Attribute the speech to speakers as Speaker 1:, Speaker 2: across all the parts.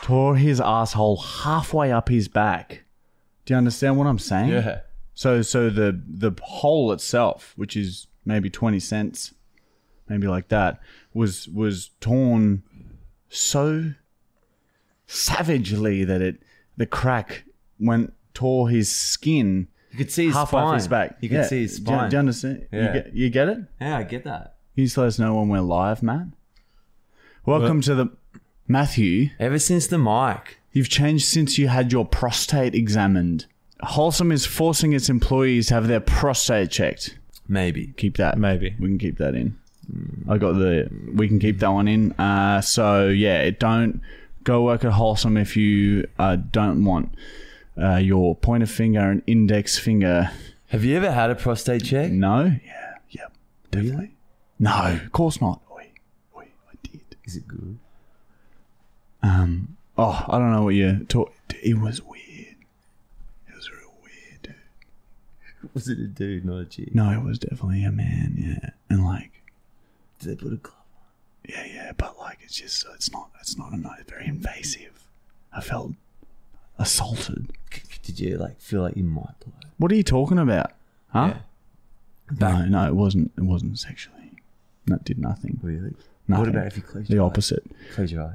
Speaker 1: Tore his asshole halfway up his back. Do you understand what I'm saying?
Speaker 2: Yeah.
Speaker 1: So so the the hole itself, which is maybe twenty cents, maybe like that, was was torn so savagely that it the crack went tore his skin
Speaker 2: You could see his
Speaker 1: halfway
Speaker 2: spine.
Speaker 1: up his back.
Speaker 2: You could
Speaker 1: Yeah.
Speaker 2: see his
Speaker 1: Do you-
Speaker 2: spine.
Speaker 1: Do you understand? You get you get it?
Speaker 2: yeah, I get that.
Speaker 1: Can you just let us know when we're live, Matt? Welcome to the Matthew.
Speaker 2: Ever since the mic.
Speaker 1: You've changed since you had your prostate examined. Wholesome is forcing its employees to have their prostate checked.
Speaker 2: Maybe.
Speaker 1: Keep that.
Speaker 3: Maybe.
Speaker 1: We can keep that in. I got the. We can keep that one in. Uh, so yeah, don't go work at Wholesome if you uh, don't want uh, your pointer finger and index finger.
Speaker 2: Have you ever had a prostate check?
Speaker 1: No. Yeah. Yeah. Definitely. No. Of course not. Oi, oi, I did.
Speaker 2: Is it good?
Speaker 1: Um. Oh, I don't know what you talk. It was weird. It was real weird. Dude.
Speaker 2: Was it a dude, not a chick?
Speaker 1: No, it was definitely a man. Yeah, and like,
Speaker 2: Did they put a glove on?
Speaker 1: yeah, yeah, but like, it's just, it's not, it's not a nice, very invasive. I felt assaulted.
Speaker 2: Did you like feel like you might blow?
Speaker 1: What are you talking about? Huh?
Speaker 2: Yeah.
Speaker 1: No, no, it wasn't. It wasn't sexually. That did nothing.
Speaker 2: Really?
Speaker 1: Nothing.
Speaker 2: What about if you close your
Speaker 1: the
Speaker 2: your
Speaker 1: opposite?
Speaker 2: eyes? Close your eye.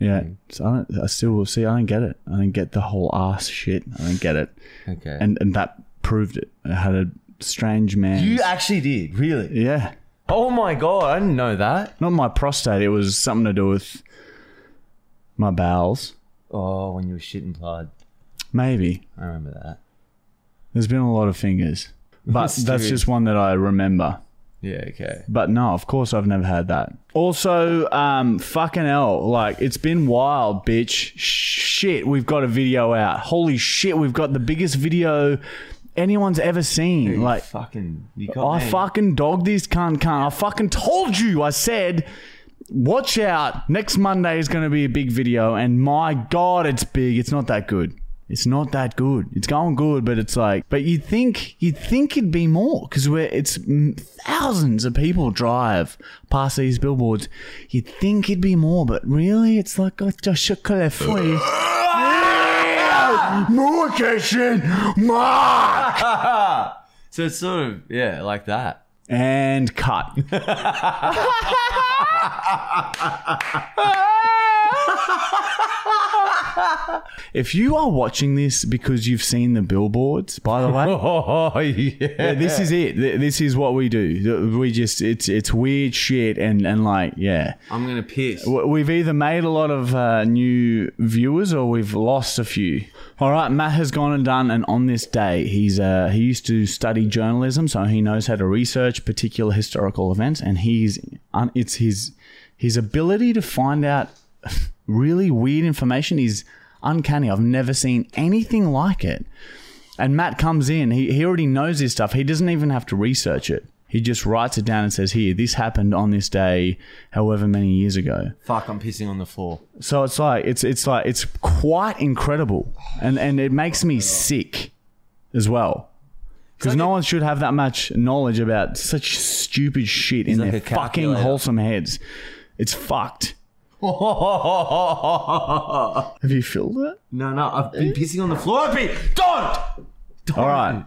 Speaker 1: Yeah. Hmm. So I don't. I still will see. I don't get it. I don't get the whole ass shit. I don't get it.
Speaker 2: Okay.
Speaker 1: And and that proved it. I had a strange man.
Speaker 2: you actually did, really?
Speaker 1: Yeah.
Speaker 2: Oh my god, I didn't know that.
Speaker 1: Not my prostate. It was something to do with my bowels.
Speaker 2: Oh, when you were shitting blood.
Speaker 1: Maybe.
Speaker 2: I remember that.
Speaker 1: There's been a lot of fingers. But that's just one that I remember.
Speaker 2: Yeah, okay.
Speaker 1: But no, of course I've never had that. Also, um, fucking hell, like it's been wild, bitch. Shit, we've got a video out. Holy shit, we've got the biggest video anyone's ever seen. like,
Speaker 2: fucking you got
Speaker 1: I
Speaker 2: me.
Speaker 1: fucking dogged this cunt, cunt. I fucking told you. I said, watch out. Next Monday is going to be a big video, and my god, it's big. It's not that good. It's not that good. It's going good, but it's like, but you'd think you'd think it'd be more because we're it's thousands of people drive past these billboards. You'd think it'd be more, but really, it's like oh, I a chocolate free. More question, Mark.
Speaker 2: So it's sort of yeah, like that.
Speaker 1: And cut. if you are watching this because you've seen the billboards, by the way,
Speaker 2: Oh yeah.
Speaker 1: yeah, this is it. This is what we do. We just it's it's weird shit and and like yeah.
Speaker 2: I'm gonna piss.
Speaker 1: We've either made a lot of uh, new viewers or we've lost a few. All right, Matt has gone and done, and on this day, he's uh, he used to study journalism, so he knows how to research particular historical events, and he's it's his his ability to find out really weird information is uncanny. I've never seen anything like it. And Matt comes in, he, he already knows this stuff. He doesn't even have to research it. He just writes it down and says, Here, this happened on this day, however many years ago.
Speaker 2: Fuck, I'm pissing on the floor.
Speaker 1: So it's like it's it's like it's quite incredible. And and it makes me sick as well. Because no one should have that much knowledge about such stupid shit in
Speaker 2: like
Speaker 1: their fucking wholesome heads. It's fucked. Have you filled it?
Speaker 2: no, no, I've been pissing on the floor. I've been don't. don't.
Speaker 1: All right.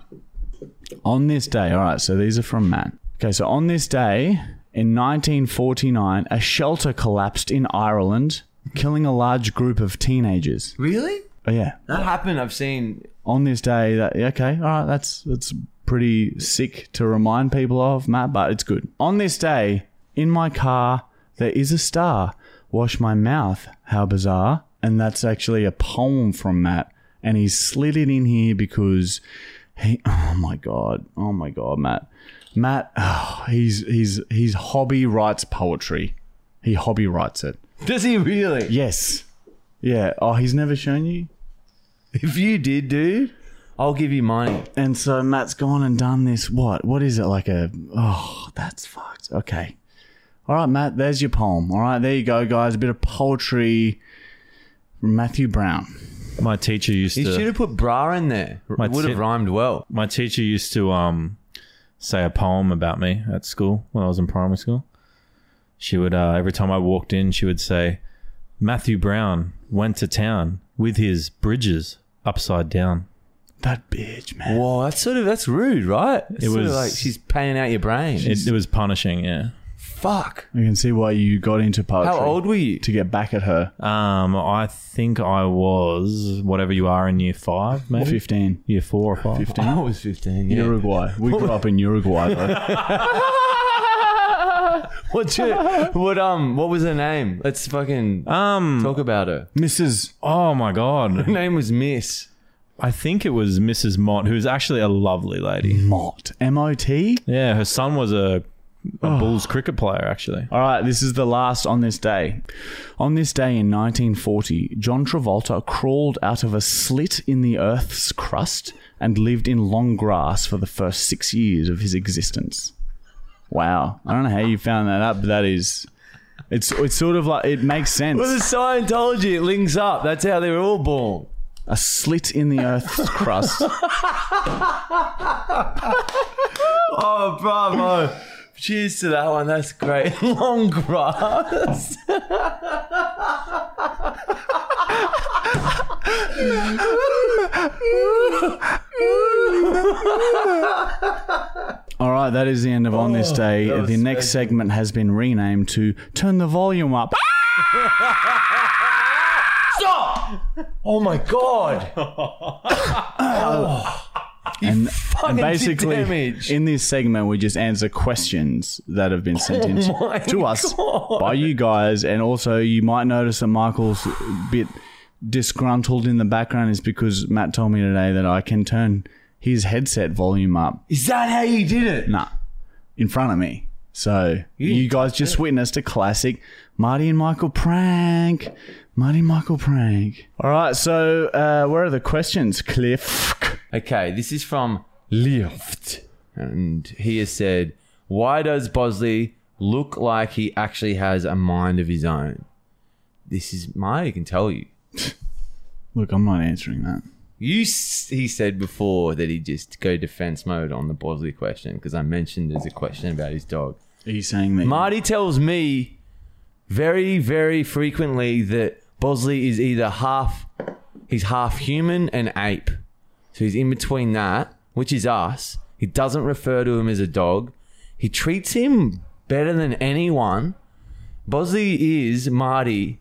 Speaker 1: On this day, all right, so these are from Matt. Okay, so on this day in 1949, a shelter collapsed in Ireland, killing a large group of teenagers.
Speaker 2: Really?
Speaker 1: Oh, yeah.
Speaker 2: That happened. I've seen.
Speaker 1: On this day, that okay, all right, that's that's pretty sick to remind people of, Matt, but it's good. On this day, in my car, there is a star. Wash my mouth. How bizarre. And that's actually a poem from Matt. And he's slid it in here because he, oh my God. Oh my God, Matt. Matt, oh, he's, he's, he's hobby writes poetry. He hobby writes it.
Speaker 2: Does he really?
Speaker 1: Yes. Yeah. Oh, he's never shown you.
Speaker 2: If you did, dude, I'll give you money.
Speaker 1: And so Matt's gone and done this. What? What is it like a? Oh, that's fucked. Okay. All right, Matt. There's your poem. All right, there you go, guys. A bit of poetry. from Matthew Brown.
Speaker 3: My teacher used to.
Speaker 2: You should have put bra in there.
Speaker 3: My
Speaker 2: It would have
Speaker 3: tit-
Speaker 2: rhymed well.
Speaker 3: My teacher used to um say a poem about me at school when I was in primary school. She would uh, every time I walked in, she would say, "Matthew Brown went to town with his bridges upside down."
Speaker 1: That bitch, man.
Speaker 2: Whoa, that's sort of that's rude, right? It's
Speaker 3: It
Speaker 2: sort of
Speaker 3: was-
Speaker 2: like she's paying out your brain.
Speaker 3: It, it was punishing. Yeah.
Speaker 2: Fuck.
Speaker 1: I can see why you got into poetry.
Speaker 2: How old were you?
Speaker 1: To get back at her.
Speaker 3: Um, I think I was whatever you are in year five, maybe
Speaker 1: 15.
Speaker 3: year four or five.
Speaker 1: 15.
Speaker 2: I was 15. Yeah.
Speaker 1: Uruguay. We grew up in Uruguay, though.
Speaker 2: What's your, what um what was her name? Let's fucking
Speaker 3: Um.
Speaker 2: talk about her.
Speaker 1: Mrs.
Speaker 3: Oh my god.
Speaker 2: Her name was Miss.
Speaker 3: I think it was Mrs. Mott, who's actually a lovely lady.
Speaker 1: Mott. M O T?
Speaker 3: Yeah, her son was a, a oh. Bulls cricket player, actually.
Speaker 1: All right, this is the last on this day. On this day in 1940, John Travolta crawled out of a slit in the Earth's crust and lived in long grass for the first six years of his existence. Wow. I don't know how you found that up, but that is. It's, it's sort of like. It makes sense.
Speaker 2: Well, the Scientology, it links up. That's how they were all born.
Speaker 1: A slit in the Earth's crust.
Speaker 2: Oh, bravo. Cheers to that one. That's great. Long grass.
Speaker 1: All right, that is the end of On This oh, Day.
Speaker 2: that was
Speaker 1: The next segment has been renamed to Turn the Volume Up.
Speaker 2: Stop! Oh my god.
Speaker 1: and,
Speaker 2: fucking
Speaker 1: and basically,
Speaker 2: damage.
Speaker 1: in this segment, we just answer questions that have been sent in
Speaker 2: Oh my
Speaker 1: to us
Speaker 2: God.
Speaker 1: by you guys. And also, you might notice that Michael's a bit disgruntled in the background is because Matt told me today that I can turn his headset volume up.
Speaker 2: Is that how you did it?
Speaker 1: Nah, in front of me. So you, guys just witnessed a classic Marty and Michael prank. Marty and Michael prank. All right, so uh, where are the questions, Cliff?
Speaker 2: Okay, this is from Lift. And he has said, Why does Bosley look like he actually has a mind of his own? This is Marty can tell you.
Speaker 1: Look, I'm not answering that.
Speaker 2: You, s- he said before that he'd just go defense mode on the Bosley question because I mentioned there's a question about his dog.
Speaker 1: Are you saying that?
Speaker 2: Marty tells me very, very frequently that Bosley is either half, he's half human and ape. So he's in between that, which is us. He doesn't refer to him as a dog. He treats him better than anyone. Bosley is Marty,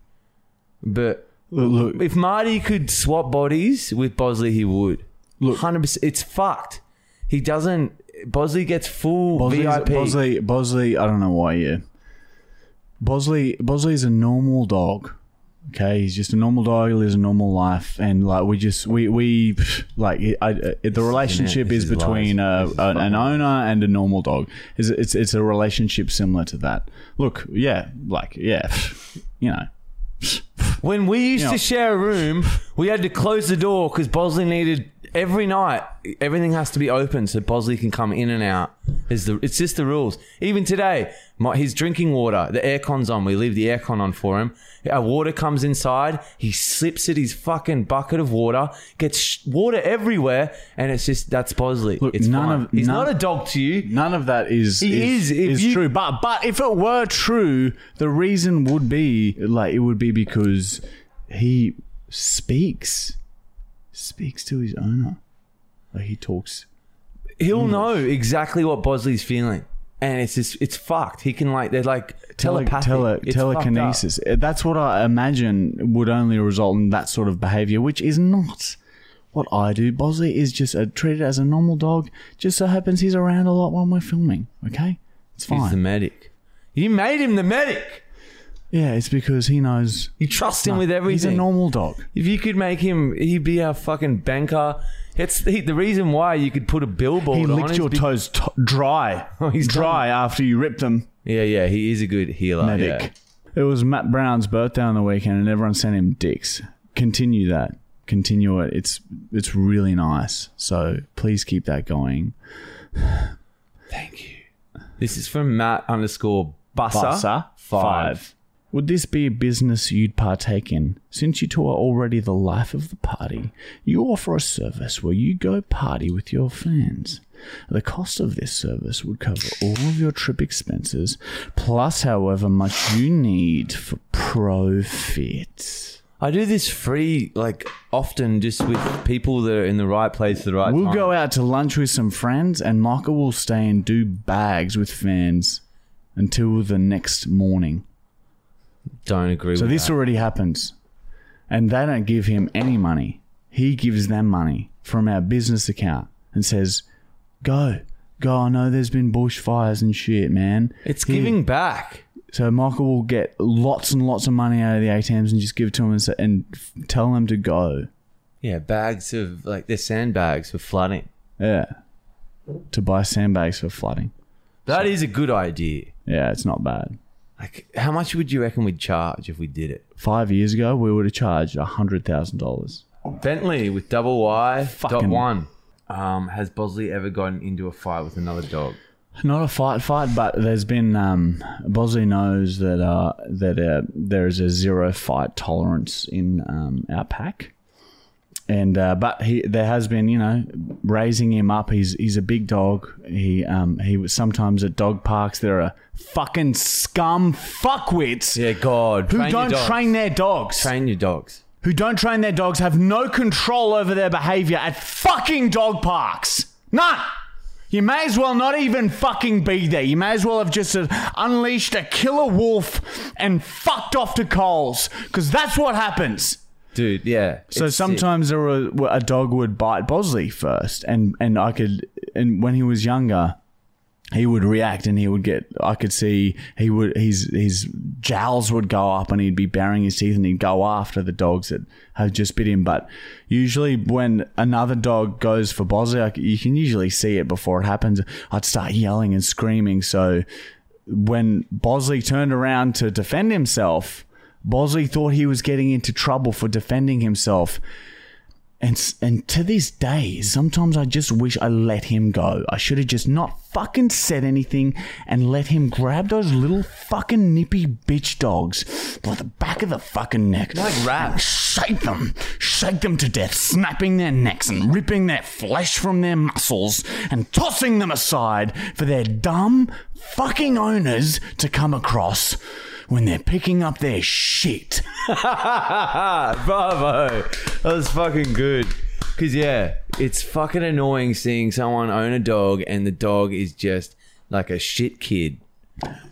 Speaker 2: but
Speaker 1: look, look,
Speaker 2: if Marty could swap bodies with Bosley, he would.
Speaker 1: Look.
Speaker 2: hundred percent. It's fucked. He doesn't. Bosley gets full
Speaker 1: Bosley's,
Speaker 2: VIP.
Speaker 1: Bosley, Bosley, I don't know why. Yeah, Bosley, Bosley's a normal dog. Okay, he's just a normal dog. He lives a normal life, and like we just we we like it, I, the relationship is
Speaker 2: is
Speaker 1: between
Speaker 2: lies.
Speaker 1: uh,
Speaker 2: is
Speaker 1: an, an owner and a normal dog. It's, it's it's a relationship similar to that. Look, yeah, like yeah, you know,
Speaker 2: When we used
Speaker 1: You know-
Speaker 2: to share a room, we had to close the door because Bosley needed every night. Everything has to be open so Bosley can come in and out. It's the it's just the rules. Even today, my, his drinking water, the aircon's on. We leave the aircon on for him. Our water comes inside. He slips at his fucking bucket of water, gets sh- water everywhere, and it's just that's Bosley.
Speaker 1: Look,
Speaker 2: it's
Speaker 1: none
Speaker 2: fine.
Speaker 1: of-
Speaker 2: He's
Speaker 1: none-
Speaker 2: not a dog to you.
Speaker 1: None of that is
Speaker 2: He
Speaker 1: is,
Speaker 2: is,
Speaker 1: is
Speaker 2: you-
Speaker 1: true. But but if it were true, the reason would be like it would be because he speaks speaks to his owner. Like he talks.
Speaker 2: He'll know exactly what Bosley's feeling. And it's just, it's fucked. He can like, they're like
Speaker 1: Tele-
Speaker 2: telepathic.
Speaker 1: tele- telekinesis. That's what I imagine would only result in that sort of behavior, which is not what I do. Bosley is just a, treated as a normal dog. Just so happens he's around a lot when we're filming. Okay, it's fine.
Speaker 2: He's the medic. You made him the medic.
Speaker 1: Yeah, it's because he knows
Speaker 2: You trust him with everything.
Speaker 1: He's a normal dog.
Speaker 2: if you could make him, he'd be our fucking banker. It's he, the reason why you could put a billboard
Speaker 1: He
Speaker 2: on
Speaker 1: licked
Speaker 2: is
Speaker 1: your
Speaker 2: be-
Speaker 1: toes t- dry.
Speaker 2: Oh, he's
Speaker 1: dry after you ripped them.
Speaker 2: Yeah, yeah, he is a good healer.
Speaker 1: Medic.
Speaker 2: Yeah.
Speaker 1: It was Matt Brown's birthday on the weekend, and everyone sent him dicks. Continue that. Continue it. It's it's really nice. So please keep that going.
Speaker 2: Thank you. This is from Matt underscore Busser,
Speaker 1: Bussa
Speaker 2: five.
Speaker 1: Would this be a business you'd partake in? Since you two are already the life of the party, you offer a service where you go party with your fans. The cost of this service would cover all of your trip expenses, plus however much you need for profit.
Speaker 2: I do this free, like often, just with people that are in the right place at the right
Speaker 1: We'll
Speaker 2: time.
Speaker 1: go out to lunch with some friends, and Michael will stay and do bags with fans until the next morning.
Speaker 2: Don't agree
Speaker 1: So
Speaker 2: with
Speaker 1: this
Speaker 2: that.
Speaker 1: already happens. And they don't give him any money. He gives them money from our business account and says, Go. Go. I know there's been bushfires and shit, man.
Speaker 2: It's
Speaker 1: Here."
Speaker 2: giving back.
Speaker 1: So Michael will get lots and lots of money out of the ATMs and just give it to them and, say, and f- tell them to go.
Speaker 2: Yeah, bags of like they're sandbags for flooding.
Speaker 1: Yeah. To buy sandbags for flooding.
Speaker 2: That is a good idea.
Speaker 1: Yeah, it's not bad.
Speaker 2: Like, how much would you reckon we'd charge if we did it?
Speaker 1: Five years ago, we would have charged $100,000.
Speaker 2: Bentley with double Y dot
Speaker 1: Fucking-
Speaker 2: one. Um, has Bosley ever gotten into a fight with another dog?
Speaker 1: Not a fight fight, but there's been um, Bosley knows that uh, that uh, there is a zero fight tolerance in um, our pack, and uh, but he there has been you know raising him up. He's he's a big dog. He um he was sometimes at dog parks there are fucking scum fuckwits
Speaker 2: Yeah, God.
Speaker 1: who
Speaker 2: train
Speaker 1: don't train their dogs
Speaker 2: Train your dogs.
Speaker 1: who don't train their dogs have no control over their behavior at fucking dog parks. None. You may as well not even fucking be there. You may as well have just uh, unleashed a killer wolf and fucked off to Coles because that's what happens.
Speaker 2: Dude, yeah.
Speaker 1: So
Speaker 2: it's sick.
Speaker 1: sometimes there were, a dog would bite Bosley first, and and I could, and when he was younger, he would react, and he would get. I could see he would his his jowls would go up, and he'd be baring his teeth, and he'd go after the dogs that have just bit him. But usually, when another dog goes for Bosley, you can usually see it before it happens. I'd start yelling and screaming. So when Bosley turned around to defend himself, Bosley thought he was getting into trouble for defending himself. And, and to this day, sometimes I just wish I let him go. I should have just not fucking said anything and let him grab those little fucking nippy bitch dogs by the back of the fucking neck.
Speaker 2: Like rats.
Speaker 1: Shake them, shake them to death, snapping their necks and ripping their flesh from their muscles and tossing them aside for their dumb fucking owners to come across when they're picking up their shit.
Speaker 2: Bravo. That was fucking good. Because, yeah, it's fucking annoying seeing someone own a dog and the dog is just like a shit kid.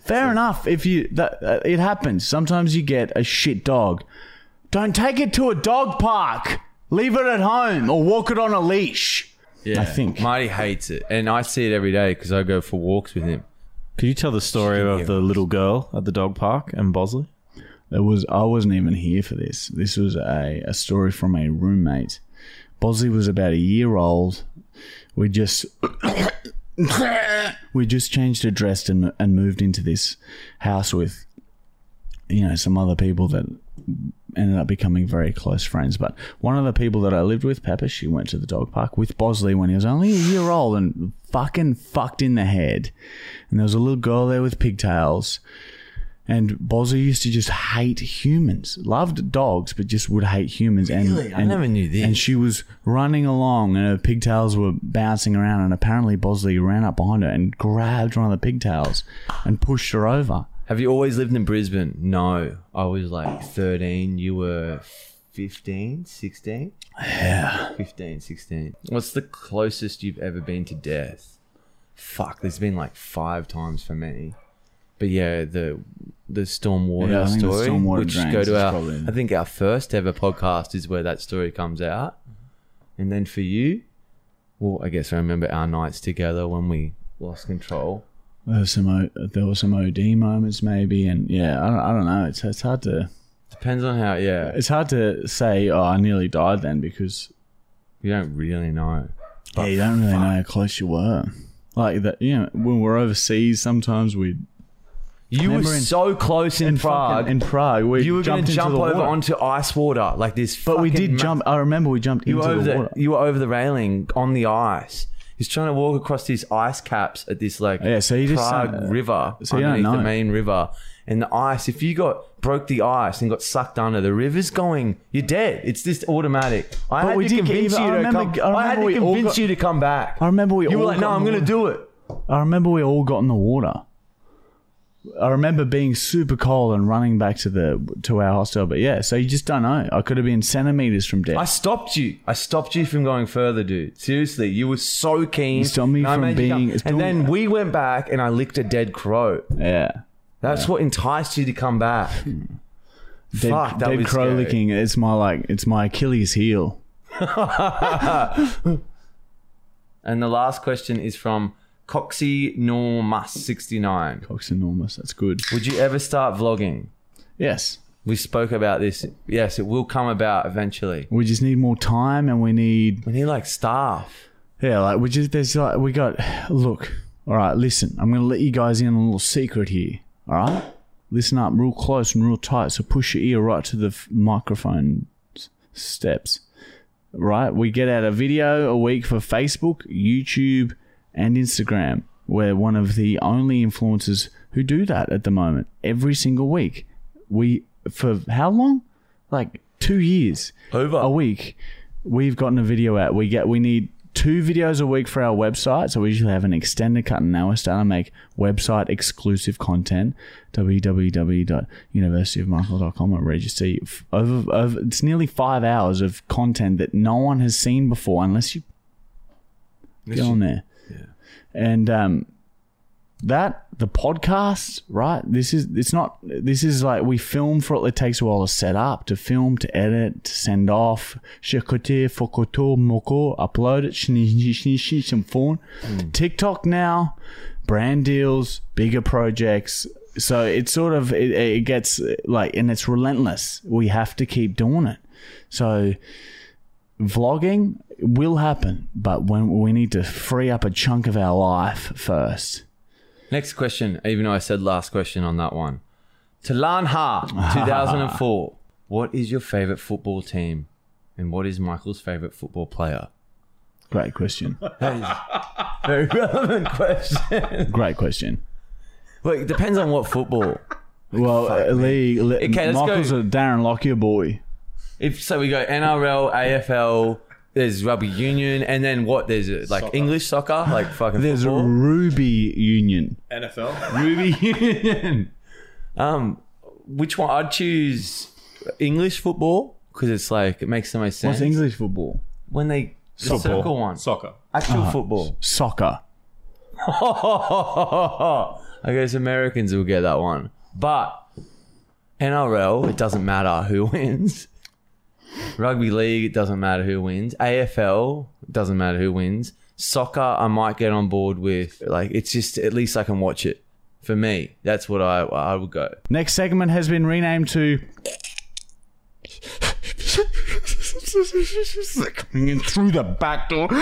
Speaker 1: Fair enough. If you that uh, it happens. Sometimes you get a shit dog. Don't take it to a dog park. Leave it at home or walk it on a leash. Yeah, I think.
Speaker 2: Marty hates it. And I see it every day because I go for walks with him.
Speaker 3: Could you tell the story of the little girl at the dog park and Bosley?
Speaker 1: There was I wasn't even here for this. This was a, a story from a roommate. Bosley was about a year old. We just we just changed address and and moved into this house with you know some other people that ended up becoming very close friends. But one of the people that I lived with, Pepper, she went to the dog park with Bosley when he was only a year old and fucking fucked in the head. And there was a little girl there with pigtails. And Bosley used to just hate humans. Loved dogs, but just would hate humans.
Speaker 2: Really?
Speaker 1: And,
Speaker 2: I
Speaker 1: and,
Speaker 2: never knew this.
Speaker 1: And she was running along, and her pigtails were bouncing around. And apparently, Bosley ran up behind her and grabbed one of the pigtails and pushed her over.
Speaker 2: Have you always lived in Brisbane? No. I was like 13. You were 15, 16? Yeah. 15, 16. What's the closest you've ever been to death? Fuck, there's been like five times for me. But yeah, the the stormwater
Speaker 1: Yeah, I think the
Speaker 2: story,
Speaker 1: stormwater
Speaker 2: which
Speaker 1: drains
Speaker 2: go
Speaker 1: is
Speaker 2: to our,
Speaker 1: probably-
Speaker 2: I think our first ever podcast is where that story comes out. And then for you, well, I guess I remember our nights together when we lost control.
Speaker 1: There was some O- there were some OD moments maybe, and yeah, I don't, I don't know. It's it's hard to
Speaker 2: Depends on how, yeah,
Speaker 1: it's hard to say. Oh, I nearly died then because
Speaker 2: you don't really know.
Speaker 1: yeah, you don't really know how close you were. Like that, you know, when we're overseas, sometimes we
Speaker 2: You were
Speaker 1: Remember in-
Speaker 2: so close in, Prague.
Speaker 1: in Prague, we
Speaker 2: you were going
Speaker 1: jumped
Speaker 2: to
Speaker 1: into
Speaker 2: jump
Speaker 1: the
Speaker 2: over
Speaker 1: water.
Speaker 2: onto ice water like this.
Speaker 1: But we
Speaker 2: fucking
Speaker 1: did
Speaker 2: ma-
Speaker 1: jump. I remember we jumped
Speaker 2: You were
Speaker 1: into
Speaker 2: over
Speaker 1: the
Speaker 2: the,
Speaker 1: water.
Speaker 2: you were over the railing on the ice. He's trying to walk across these ice caps at this like
Speaker 1: Yeah, so you just uh,
Speaker 2: Prague
Speaker 1: don't-
Speaker 2: river
Speaker 1: so you don't
Speaker 2: underneath the
Speaker 1: know.
Speaker 2: main river. And the ice, if you got broke the ice and got sucked under, the river's going. You're dead. It's just automatic. I
Speaker 1: But
Speaker 2: had
Speaker 1: we
Speaker 2: to
Speaker 1: get
Speaker 2: convince you
Speaker 1: I
Speaker 2: to
Speaker 1: remember-
Speaker 2: come.
Speaker 1: I
Speaker 2: I, had
Speaker 1: remember
Speaker 2: to
Speaker 1: we all
Speaker 2: convince
Speaker 1: got-
Speaker 2: you to come back.
Speaker 1: I remember we
Speaker 2: you were like,
Speaker 1: got
Speaker 2: "No, I'm
Speaker 1: the
Speaker 2: going to
Speaker 1: water."
Speaker 2: do it."
Speaker 1: I remember we all got in the water. I remember being super cold and running back to the to our hostel. But yeah, so you just don't know. I could have been centimeters from death.
Speaker 2: I stopped you. I stopped you from going further, dude. Seriously, you were so keen.
Speaker 1: You stopped me
Speaker 2: And
Speaker 1: from being-.
Speaker 2: And then we went back, and I licked a dead crow.
Speaker 1: yeah.
Speaker 2: That's what enticed you to come back.
Speaker 1: Dead,
Speaker 2: Fuck, that
Speaker 1: dead
Speaker 2: was
Speaker 1: crow
Speaker 2: scary.
Speaker 1: licking. It's my like. It's my Achilles heel.
Speaker 2: And the last question is from Coxie Normus sixty nine.
Speaker 1: Cock's enormous. That's good.
Speaker 2: Would you ever start vlogging?
Speaker 1: Yes.
Speaker 2: We spoke about this. Yes, it will come about eventually.
Speaker 1: We just need more time, and we need
Speaker 2: We need like staff.
Speaker 1: Yeah, like we just there's like we got look. All right, listen. I'm gonna let you guys in on a little secret here. All right, listen up, real close and real tight. So push your ear right to the f- microphone s- steps. Right, we get out a video a week for Facebook, YouTube, and Instagram. We're one of the only influencers who do that at the moment. Every single week, we for how long? Like two years
Speaker 2: Over.
Speaker 1: a week we've gotten a video out we get we need two videos a week for our website so we usually have an extended cut and now we're starting to make website exclusive content www.universityofmichael.com and register over, over it's nearly five hours of content that no one has seen before unless you get on there and um that the podcast right? This is it's not this is like we film for it. It takes a while to set up to film to edit to send off. Shikote, fokoto moko upload it. Shni- some phone. Tiktok now brand deals bigger projects. So it's sort of it, it gets like and it's relentless. We have to keep doing it. So vlogging will happen but when we need to free up a chunk of our life first
Speaker 2: Next question, even though I said last question on that one. Talan Ha, 2004. what is your favorite football team? And what is Michael's favorite football player?
Speaker 1: Great question.
Speaker 2: Very relevant question.
Speaker 1: Great question.
Speaker 2: Well, it depends on what football.
Speaker 1: Well, uh, Lee, Lee
Speaker 2: Okay, let's
Speaker 1: Michael's
Speaker 2: go-
Speaker 1: a Darren Lockyer boy.
Speaker 2: If so, we go NRL, AFL. There's rugby union, and then what? There's uh, like English soccer, like fucking.
Speaker 1: There's a
Speaker 2: football.
Speaker 1: Ruby Union.
Speaker 3: NFL.
Speaker 2: Ruby Union. Um, which one? I'd choose English football because it's like it makes the most sense.
Speaker 1: What's English football?
Speaker 2: When they the circle one,
Speaker 3: Soccer.
Speaker 2: actual football.
Speaker 1: Soccer.
Speaker 2: I guess Americans will get that one, but NRL it doesn't matter who wins. Rugby league it doesn't matter who wins. AFL doesn't matter who wins. Soccer I might get on board with. Like it's just at least I can watch it. For me, that's what I I would go.
Speaker 1: Next segment has been renamed to. Coming in through the back door.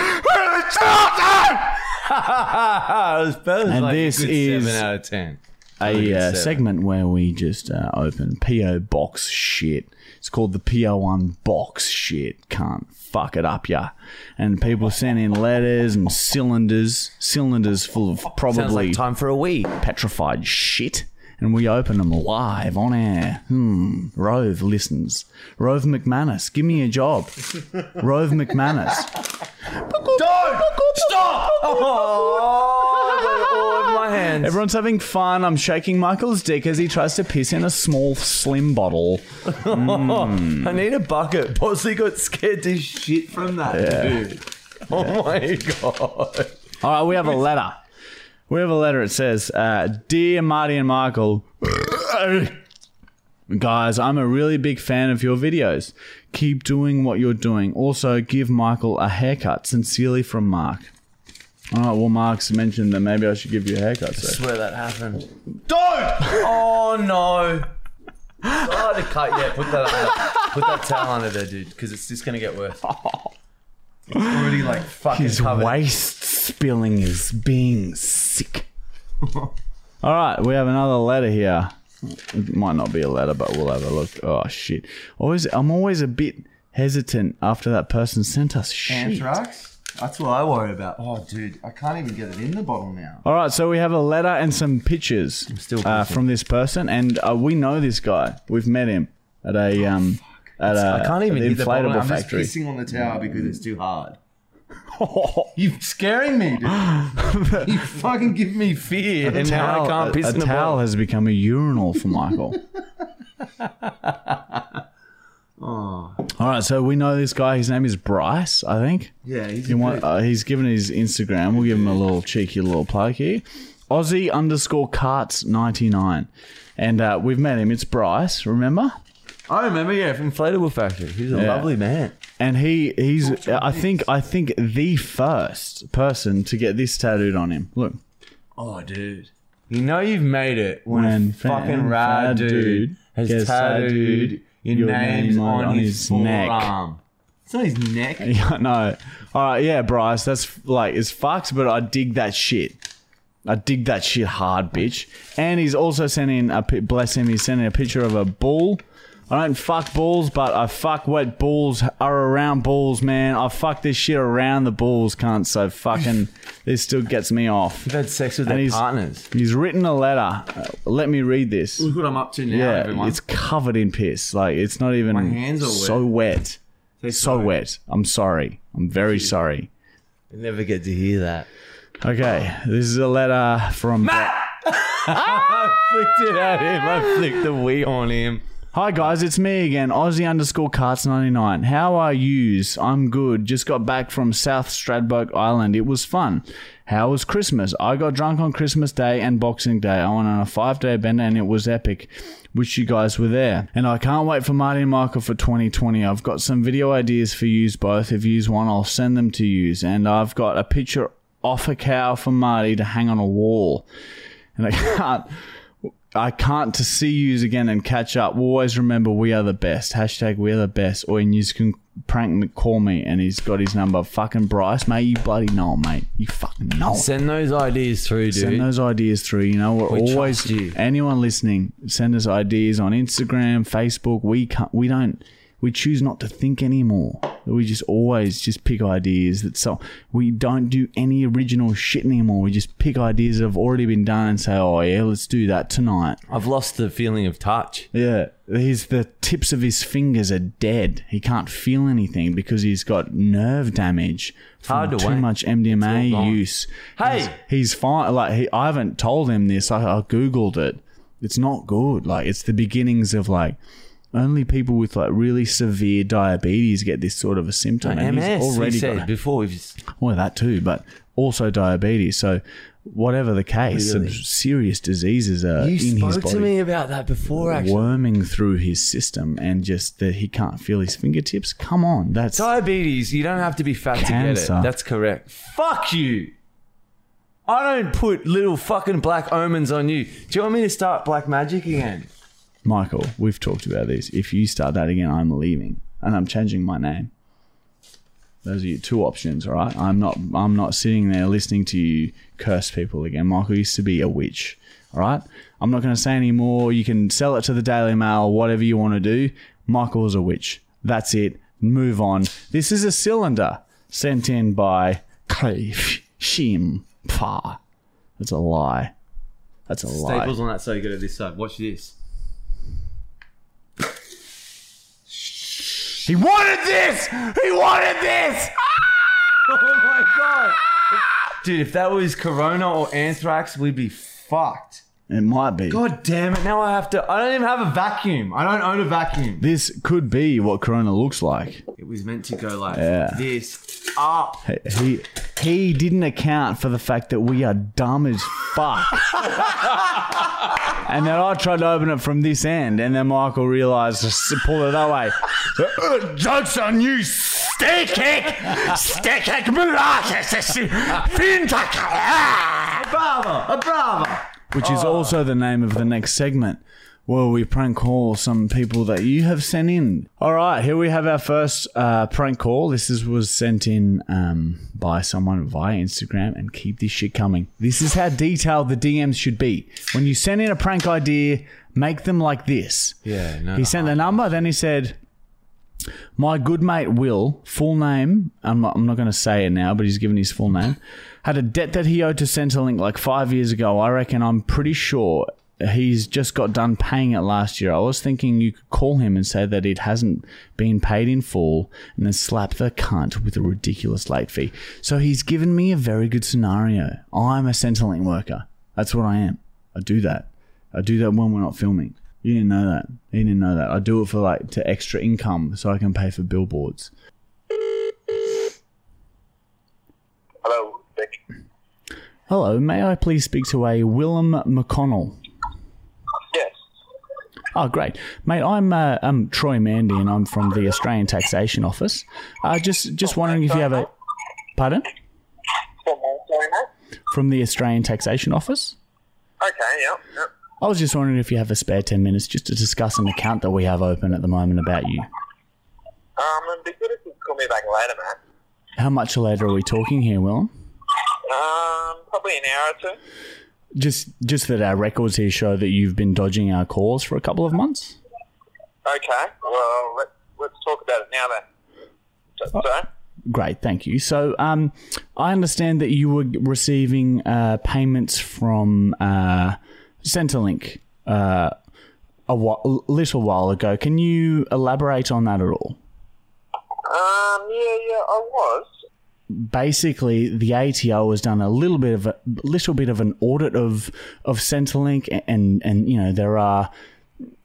Speaker 2: and
Speaker 1: this is-
Speaker 2: seven out of ten.
Speaker 1: a
Speaker 2: Good
Speaker 1: uh, segment where we just uh, open PO box shit. It's called the PO1 box shit. Can't fuck it up, yeah. And people send in letters and cylinders, cylinders full of
Speaker 2: Sounds
Speaker 1: probably
Speaker 2: like time for a wee.
Speaker 1: petrified shit. And we open them live on air. Hmm. Rove listens. Rove McManus, give me a job. Rove McManus.
Speaker 2: Don't stop! Oh, I got it all over my hands.
Speaker 1: Everyone's having fun. I'm shaking Michael's dick as he tries to piss in a small, slim bottle.
Speaker 2: I need a bucket. Bosley got scared to shit from that, dude. Oh my god.
Speaker 1: All right, we have a letter. We have a letter. It says, uh, "Dear Marty and Michael, guys, I'm a really big fan of your videos. Keep doing what you're doing. Also, give Michael a haircut. Sincerely from Mark." All right. Well, Mark's mentioned that maybe I should give you a haircut.
Speaker 2: I
Speaker 1: So.
Speaker 2: swear that happened. Don't! Oh no. It's hard to cut. Yeah, put that under, put that towel under there, dude, because it's just gonna get worse. It's already like fucking
Speaker 1: His
Speaker 2: covered.
Speaker 1: waist spilling is being sick. All right, we have another letter here. It might not be a letter, but we'll have a look. Oh shit! Always, I'm always a bit hesitant after that person sent us shit.
Speaker 2: Anthrax? That's what I worry about. Oh, dude, I can't even get it in the bottle now.
Speaker 1: All right, so we have a letter and some pictures
Speaker 2: still
Speaker 1: uh, from this person, and uh, we know this guy. We've met him at a um at a
Speaker 2: I can't even
Speaker 1: an
Speaker 2: hit the bottle.
Speaker 1: inflatable
Speaker 2: I'm
Speaker 1: factory.
Speaker 2: just pissing on the tower because it's too hard. You're scaring me, dude. you fucking give me fear, and now I can't piss
Speaker 1: a,
Speaker 2: in
Speaker 1: a
Speaker 2: the
Speaker 1: towel
Speaker 2: bottle.
Speaker 1: has become a urinal for Michael.
Speaker 2: Oh.
Speaker 1: All right, so we know this guy. His name is Bryce, I think.
Speaker 2: Yeah, he's a
Speaker 1: want, uh, he's given his Instagram. We'll give him a little cheeky little plug here. Aussie underscore carts ninety nine, and uh, we've met him. It's Bryce, remember?
Speaker 2: I remember, yeah, from Inflatable Factory. He's a
Speaker 1: Yeah.
Speaker 2: lovely man.
Speaker 1: And he he's I think I think the first person to get this tattooed on him. Look,
Speaker 2: Oh, dude. You know you've made it when,
Speaker 1: When
Speaker 2: a fucking
Speaker 1: fan-
Speaker 2: rad dude,
Speaker 1: dude
Speaker 2: has tattooed your,
Speaker 1: your
Speaker 2: names
Speaker 1: name
Speaker 2: on,
Speaker 1: on
Speaker 2: his,
Speaker 1: his neck.
Speaker 2: forearm. It's not his neck.
Speaker 1: yeah, no, all right, yeah, Bryce, that's like it's fucked, but I dig that shit. I dig that shit hard, bitch. And he's also sending a bless him. He's sending a picture of a bull. I don't fuck balls, but I fuck what balls are around balls, man. I fuck this shit around the bulls, cunt. So fucking this still gets me off.
Speaker 2: You've had sex with
Speaker 1: And
Speaker 2: their
Speaker 1: he's-
Speaker 2: partners.
Speaker 1: He's written a letter. Uh, let me read this.
Speaker 2: Look what I'm up to now,
Speaker 1: Yeah,
Speaker 2: everyone.
Speaker 1: it's covered in piss. Like it's not even
Speaker 2: My hands are
Speaker 1: so wet.
Speaker 2: Say
Speaker 1: So wet. I'm sorry. I'm very sorry.
Speaker 2: You never get to hear that.
Speaker 1: Okay, this is a letter from
Speaker 2: I flicked it at him. I flicked the wee on him.
Speaker 1: Hi guys, it's me again, Aussie underscore carts ninety nine. How are yous? I'm good. Just got back from South Stradbroke Island. It was fun. How was Christmas? I got drunk on Christmas Day and Boxing Day. I went on a five day bender and it was epic. Wish you guys were there. And I can't wait for Marty and Michael for 2020. I've got some video ideas for yous both. If yous want, I'll send them to yous. And I've got a picture off a cow for Marty to hang on a wall. And I can't. I can't to see yous again and catch up. We'll Always remember we are the best. Hashtag we are the best. Or you can prank me, call me, and he's got his number. Fucking Bryce, mate. You bloody know, mate. You fucking know.
Speaker 2: Send those ideas through, dude.
Speaker 1: Send those ideas through. You know, we're
Speaker 2: We
Speaker 1: always anyone listening. Send us ideas on Instagram, Facebook. We can't. We don't. We choose not to think anymore. We just always just pick ideas that so we don't do any original shit anymore. We just pick ideas that have already been done and say, "Oh yeah, let's do that tonight."
Speaker 2: I've lost the feeling of touch.
Speaker 1: Yeah, his the tips of his fingers are dead. He can't feel anything because he's got nerve damage from
Speaker 2: Hard to
Speaker 1: too much MDMA
Speaker 2: It's all gone.
Speaker 1: use.
Speaker 2: Hey!
Speaker 1: he's, he's fine. Like he, I haven't told him this. I, I googled it. It's not good. Like it's the beginnings of like only people with like really severe diabetes get this sort of a symptom. and
Speaker 2: MS,
Speaker 1: he's
Speaker 2: he
Speaker 1: already
Speaker 2: said
Speaker 1: got
Speaker 2: before. We've just,
Speaker 1: well that too, but also diabetes. So. Whatever the case, some serious diseases are
Speaker 2: you
Speaker 1: in his
Speaker 2: spoke
Speaker 1: body
Speaker 2: to me about that before, actually.
Speaker 1: worming through his system and just that he can't feel his fingertips. Come on, that's
Speaker 2: Diabetes, you don't have to be fat to get
Speaker 1: Cancer.
Speaker 2: it. That's correct. Fuck you. I don't put little fucking black omens on you. Do you want me to start black magic again?
Speaker 1: Michael. We've talked about this. If you start that again, I'm leaving and I'm changing my name. Those are your two options, all right? I'm not. I'm not sitting there listening to you curse people again. Michael used to be a witch, all right? I'm not going to say any more. You can sell it to the Daily Mail, whatever you want to do. Michael Michael's a witch. That's it. Move on. This is a cylinder sent in by Clive Shim Pa. That's a lie. That's a lie.
Speaker 2: Staples on that so you go to this side. Watch this.
Speaker 1: He wanted this. He wanted this.
Speaker 2: Oh my god. Dude, if that was corona or anthrax, we'd be fucked.
Speaker 1: It might be.
Speaker 2: God damn it. Now I have to. I don't even have a vacuum. I don't own a vacuum.
Speaker 1: This could be what Corona looks like.
Speaker 2: It was meant to go like
Speaker 1: Yeah.
Speaker 2: this up.
Speaker 1: He he didn't account for the fact that we are dumb as fuck. and then I tried to open it from this end, and then Michael realised to pull it that way. Jokes on you, stick stick ah!
Speaker 2: Bravo! A bravo!
Speaker 1: Which is also the name of the next segment. Well, we prank call some people that you have sent in. All right, here we have our first uh, prank call. This is was sent in um, by someone via Instagram, and keep this shit coming. This is how detailed the DMs should be. When you send in a prank idea, make them like this.
Speaker 2: Yeah, no.
Speaker 1: He sent the number, then he said, My good mate Will, full name, I'm not, I'm not going to say it now, but he's given his full name, had a debt that he owed to Centrelink like five years ago. I reckon I'm pretty sure he's just got done paying it last year. I was thinking you could call him and say that it hasn't been paid in full and then slap the cunt with a ridiculous late fee. So he's given me a very good scenario. I'm a Centrelink worker. That's what I am. I do that. I do that when we're not filming. You didn't know that. You didn't know that. I do it for like to extra income so I can pay for billboards.
Speaker 4: Hello, Vic.
Speaker 1: Hello, may I please speak to a Willem McConnell?
Speaker 4: Yes.
Speaker 1: Oh, great, mate. I'm uh, I'm Troy Mandy, and I'm from the Australian Taxation Office. Uh, just just wondering if you have a pardon
Speaker 4: From where, sorry, mate?
Speaker 1: from the Australian Taxation Office.
Speaker 4: Okay, yeah, yeah.
Speaker 1: I was just wondering if you have a spare ten minutes just to discuss an account that we have open at the moment about you.
Speaker 4: Um, it'd be good if you could call me back later, mate.
Speaker 1: How much later are we talking here, Willem?
Speaker 4: Um, probably an hour or two.
Speaker 1: Just just that our records here show that you've been dodging our calls for a couple of months.
Speaker 4: Okay, well, let, let's talk about it now then. So, sorry?
Speaker 1: Great, thank you. So, um, I understand that you were receiving uh, payments from uh, Centrelink uh, a wh- little while ago. Can you elaborate on that at all?
Speaker 4: Um, yeah, yeah, I was.
Speaker 1: Basically, the ATO has done a little bit of a little bit of an audit of of Centrelink, and and you know there are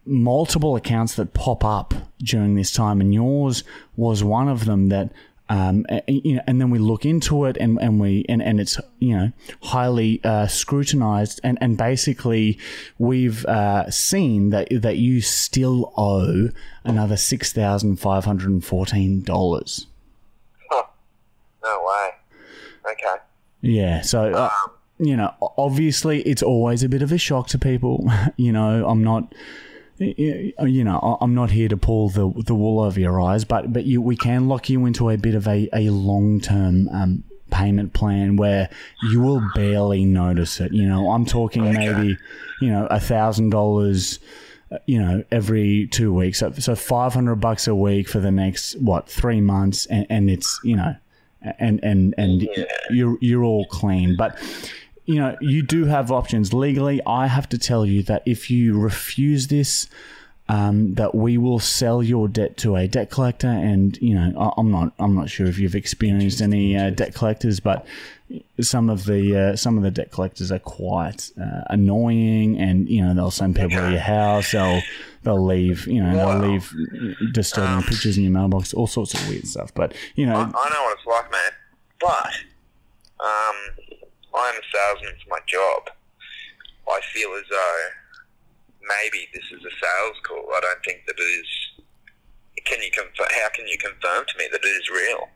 Speaker 1: multiple accounts that pop up during this time, and yours was one of them that. Um, a- you know, and then we look into it, and, and we and, and it's you know highly uh, scrutinized, and, and basically we've uh, seen that that you still owe another six thousand five hundred and fourteen dollars.
Speaker 4: Huh. No way. Okay.
Speaker 1: Yeah, so uh, you know, obviously, it's always a bit of a shock to people. you know, I'm not, y- you know, I'm not here to pull the the wool over your eyes, but but you, we can lock you into a bit of a a long term um, payment plan where you will barely notice it. You know, I'm talking maybe, you know, a thousand dollars. uh, You know, every two weeks, so, so five hundred bucks a week for the next what three months, and, and it's you know, and and and you're you're all clean. But you know, you do have options legally. I have to tell you that if you refuse this, um, that we will sell your debt to a debt collector. And you know, I, I'm not I'm not sure if you've experienced any uh, debt collectors, but some of the uh, some of the debt collectors are quite uh, annoying, and you know they'll send people to your house. They'll they'll leave you know they'll leave disturbing pictures in your mailbox, all sorts of weird stuff. But you know,
Speaker 4: I, I know what it's like, man. But um, I am a salesman for my job. I feel as though maybe this is a sales call. I don't think that it is. Can you confirm? How can you confirm to me that it is real?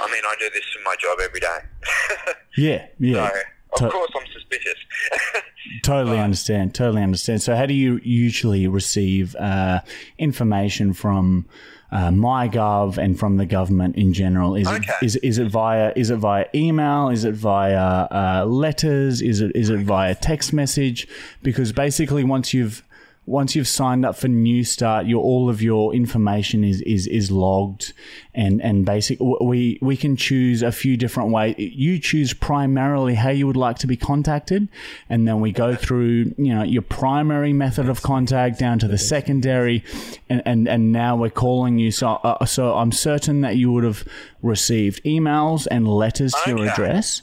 Speaker 4: I mean, I do this for my job every day.
Speaker 1: yeah, yeah.
Speaker 4: so, of
Speaker 1: To-
Speaker 4: course, I'm suspicious.
Speaker 1: Totally understand. Totally understand. So, how do you usually receive uh, information from uh, MyGov and from the government in general? Is
Speaker 4: Okay.
Speaker 1: it is, is it via is it via email? Is it via uh, letters? Is it is it via text message? Because basically, once you've once you've signed up for Newstart, your all of your information is is is logged, and and basic we we can choose a few different ways. You choose primarily how you would like to be contacted, and then we go through you know your primary method of contact down to the secondary, and and, and now we're calling you. So uh, so I'm certain that you would have received emails and letters to your address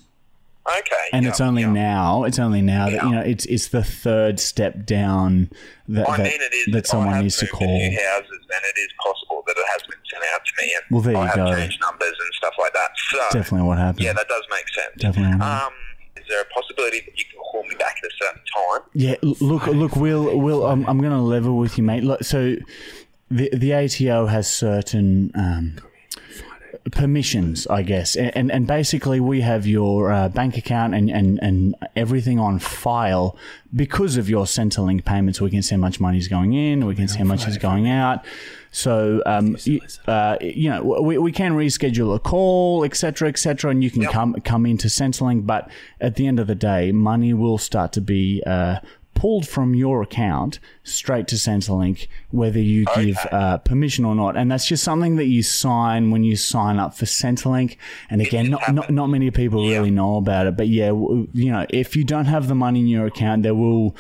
Speaker 4: okay.
Speaker 1: and
Speaker 4: yeah,
Speaker 1: it's only
Speaker 4: yeah.
Speaker 1: now it's only now that you know it's it's the third step down that
Speaker 4: I
Speaker 1: that,
Speaker 4: mean, it is.
Speaker 1: that someone needs to call.
Speaker 4: Few houses, and it is possible that it has been sent out to me. And
Speaker 1: Well, there
Speaker 4: I
Speaker 1: you
Speaker 4: have
Speaker 1: go.
Speaker 4: changed numbers and stuff like that. So
Speaker 1: Definitely what happened.
Speaker 4: Yeah, that does make sense.
Speaker 1: Definitely.
Speaker 4: Um, is there a possibility that you can call me back at a certain time?
Speaker 1: Yeah, look, look, Will, Will, I'm, I'm going to level with you, mate. Look, so the the ATO has certain um, permissions, I guess, and and, basically we have your uh, bank account and, and and everything on file because of your Centrelink payments. We can see how much money is going in, we can see how much is going out. So, um, you, uh, you know, we, we can reschedule a call, etc., etc., and you can come come into Centrelink. But at the end of the day, money will start to be uh, pulled from your account straight to Centrelink, whether you give uh, permission or not. And that's just something that you sign when you sign up for Centrelink. And again, not, not, not many people really know about it. But yeah, you know, if you don't have the money in your account, there will.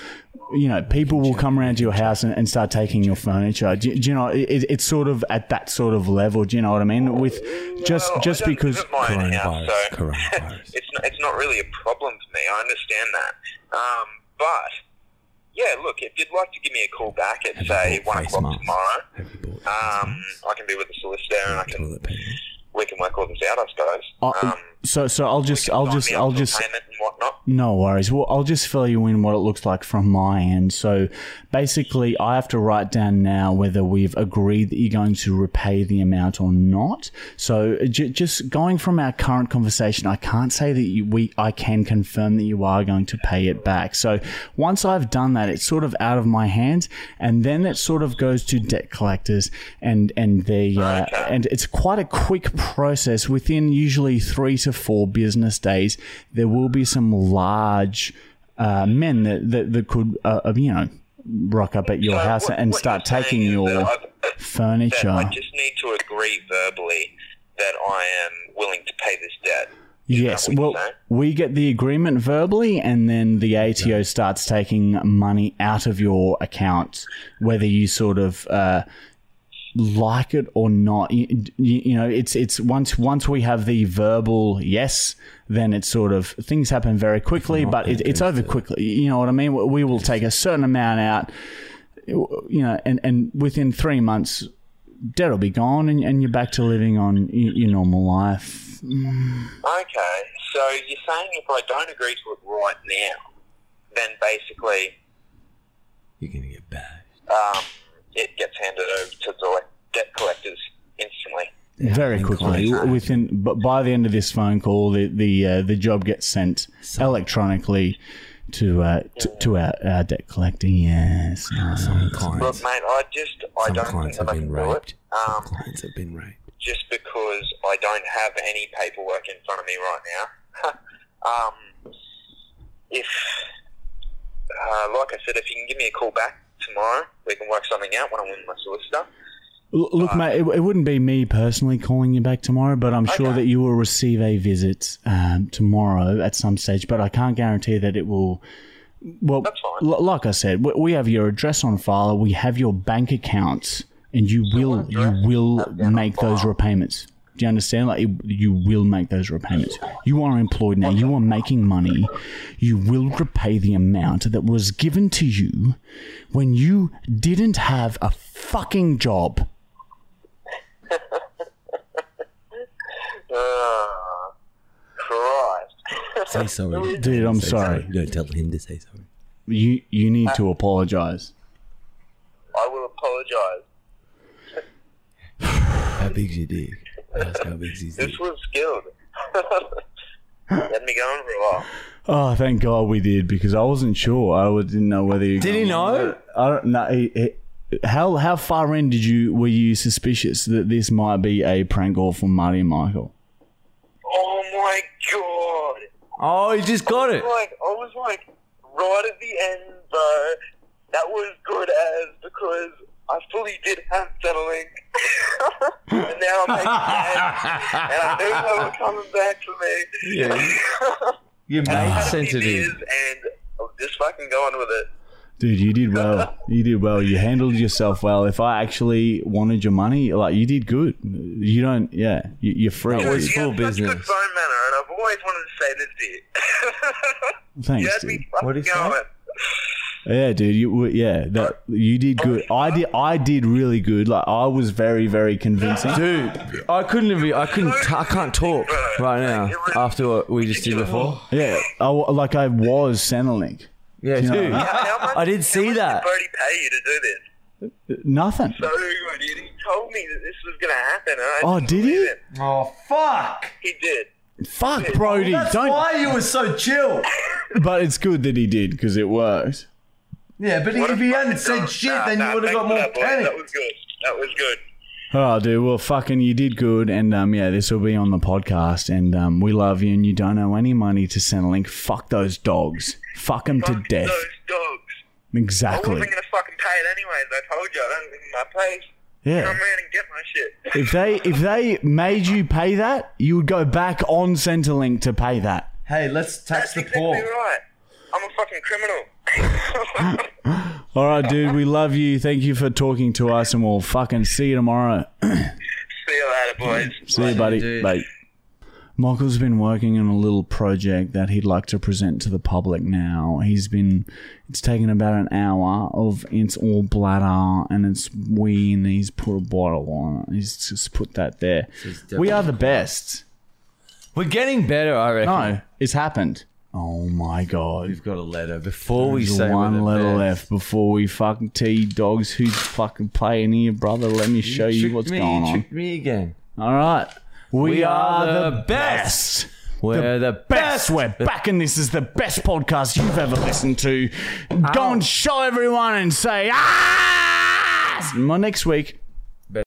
Speaker 1: You know, people will come around to your house and, and start taking your furniture. Do, do you know? It, it's sort of at that sort of level. Do you know what I mean? With just
Speaker 4: Well,
Speaker 1: just because
Speaker 4: live at my own house,
Speaker 5: Coronavirus,
Speaker 4: so
Speaker 5: coronavirus.
Speaker 4: it's not, it's not really a problem for me. I understand that. Um, but yeah, look, if you'd like to give me a call back at say one o'clock
Speaker 5: masks?
Speaker 4: tomorrow,
Speaker 5: Have you bought face
Speaker 4: um. I can be with the solicitor and I can we can work all this out. I suppose. Um,
Speaker 1: so so I'll just I'll just I'll just
Speaker 4: payment and whatnot.
Speaker 1: No worries. Well, I'll just fill you in what it looks like from my end. So basically, I have to write down now whether we've agreed that you're going to repay the amount or not. So j- just going from our current conversation, I can't say that you, we I can confirm that you are going to pay it back. So once I've done that, it's sort of out of my hands, and then it sort of goes to debt collectors, and and they uh, and it's quite a quick process. Within usually three to four business days, there will be some large uh, men that, that, that could, uh, you know, rock up at your
Speaker 4: So
Speaker 1: house
Speaker 4: what-
Speaker 1: and
Speaker 4: what
Speaker 1: start taking your
Speaker 4: that I've- that
Speaker 1: furniture.
Speaker 4: I just need to agree verbally that I am willing to pay this debt. Is
Speaker 1: Yes, well, we get the agreement verbally, and then the ATO starts taking money out of your account, whether you sort of uh, like it or not. You, you, you know, it's it's once once we have the verbal yes, then it's sort of things happen very quickly, but it, it's over quickly. You know what I mean? We will take a certain amount out, you know, and and within three months. Debt will be gone, and, and you're back to living on your, your normal life.
Speaker 4: Okay, so you're saying if I don't agree to it right now, then basically
Speaker 5: You're gonna get bashed.
Speaker 4: um, it gets handed over to the debt collectors instantly.
Speaker 1: very
Speaker 5: and
Speaker 1: quickly within but by the end of this phone call the the uh, the job gets sent electronically to uh, to, to our, our debt collecting. yes
Speaker 5: Some clients.
Speaker 4: Look, mate, I just I
Speaker 5: some
Speaker 4: don't
Speaker 5: clients
Speaker 4: think
Speaker 5: have
Speaker 4: that I
Speaker 5: been
Speaker 4: can do it.
Speaker 5: raped. Some
Speaker 4: Um,
Speaker 5: clients have been raped.
Speaker 4: just because I don't have any paperwork in front of me right now. um, if, uh, like I said, if you can give me a call back tomorrow, we can work something out when I'm with my solicitor.
Speaker 1: L- look mate it, it wouldn't be me personally calling you back tomorrow but i'm sure
Speaker 4: Okay.
Speaker 1: that you will receive a visit um, tomorrow at some stage but i can't guarantee that it will well
Speaker 4: That's fine.
Speaker 1: l- like i said we, we have your address on file we have your bank accounts and you will you will
Speaker 4: you on
Speaker 1: make those repayments do you understand like it- you will make those repayments you are employed now you are making money you will repay the amount that was given to you when you didn't have a fucking job
Speaker 4: Uh, Christ.
Speaker 5: Say sorry.
Speaker 1: Dude, I'm
Speaker 5: Say
Speaker 1: sorry.
Speaker 5: Don't tell him to say sorry.
Speaker 1: You you need to apologize.
Speaker 4: I will apologise.
Speaker 5: How big's your dick? Ask how big's his.
Speaker 4: This was skilled. Had me going for a while.
Speaker 1: Oh, thank God we did because I wasn't sure. I didn't know whether you
Speaker 2: Did he know?
Speaker 1: I don't know. he- he- How how far in did you were you suspicious that this might be a prank call from Marty and Michael?
Speaker 4: Oh my god!
Speaker 2: Oh, he just got it.
Speaker 4: Like I was like right at the end, bro. That was good as because I fully did have Centrelink, and now I'm making ads, and I knew they were coming back for me.
Speaker 2: Yeah. You're
Speaker 4: And I
Speaker 2: made
Speaker 4: had a few
Speaker 2: sensitive.
Speaker 4: and I'm just fucking going with it.
Speaker 1: Dude, you did well. You did well. You handled yourself well. If I actually wanted your money, like you did good. You don't. Yeah, you, you're free.
Speaker 2: That was
Speaker 4: you
Speaker 2: full
Speaker 4: have such
Speaker 2: business.
Speaker 4: good phone manner, and I've always wanted to say this to you. you
Speaker 1: Thanks,
Speaker 4: had
Speaker 1: dude.
Speaker 4: me fucking
Speaker 2: What'd he say?
Speaker 4: going.
Speaker 1: Yeah, dude. You yeah, that you did oh, good. I did. I did really good. Like I was very, very convincing.
Speaker 2: Dude, I couldn't have. I couldn't. T- I can't talk right now after what we just did before.
Speaker 1: Yeah, I, like I was Centrelink.
Speaker 2: Yeah,
Speaker 1: You know-
Speaker 2: dude.
Speaker 4: How much-
Speaker 2: I did see that.
Speaker 4: Did Brody pay you to do this?
Speaker 1: Nothing.
Speaker 4: So good. He, he told me that this was going to happen. And I
Speaker 1: Oh,
Speaker 4: didn't
Speaker 1: did he?
Speaker 4: believe it.
Speaker 5: Oh fuck!
Speaker 4: He did.
Speaker 1: Fuck, Brody.
Speaker 5: That's
Speaker 1: Don't.
Speaker 5: why you were so chill.
Speaker 1: But it's good that he did because it worked.
Speaker 5: Yeah, but
Speaker 4: What
Speaker 5: if
Speaker 4: a
Speaker 5: he hadn't
Speaker 4: fucking
Speaker 5: said shit,
Speaker 4: Nah,
Speaker 5: then
Speaker 4: nah,
Speaker 5: you would have got more
Speaker 4: that,
Speaker 5: panic.
Speaker 4: That was good. That was good.
Speaker 1: Oh, dude. Well, fucking, you did good, and um, yeah, this will be on the podcast, and um, we love you, and you don't owe any money to Centrelink. Fuck those dogs. Fuck them to death.
Speaker 4: those dogs. I
Speaker 1: Exactly.
Speaker 4: wasn't going to fucking pay it anyways. I told you. I don't think my pay.
Speaker 1: Yeah.
Speaker 4: Come around and get my shit.
Speaker 1: If they if they made you pay that, you would go back on Centrelink to pay that.
Speaker 5: Hey, let's tax
Speaker 4: That's
Speaker 5: the
Speaker 4: exactly
Speaker 5: poor.
Speaker 4: right. I'm a fucking criminal.
Speaker 1: All right, dude. We love you. Thank you for talking to us, and we'll fucking see you tomorrow.
Speaker 4: See you later, boys.
Speaker 1: See you, buddy.
Speaker 5: dude.
Speaker 1: Bye. Michael's been working on a little project that he'd like to present to the public now. He's been, it's taken about an hour of it's all bladder and it's wee and he's put a bottle on it. He's just put that there. We are the best.
Speaker 2: We're getting better, I reckon.
Speaker 1: No, it's happened. Oh my god.
Speaker 2: We've got a letter before we
Speaker 1: There's
Speaker 2: say
Speaker 1: one letter left before we fucking tee dogs. Who's fucking playing here, brother? Let me show you what's
Speaker 2: me,
Speaker 1: going on.
Speaker 2: tricked me again.
Speaker 1: All right. We,
Speaker 2: We
Speaker 1: are,
Speaker 2: are
Speaker 1: the
Speaker 2: the
Speaker 1: best.
Speaker 2: We're the,
Speaker 1: best. We're back, and this is the best podcast you've ever listened to. Go and show everyone and say, ah! My next week.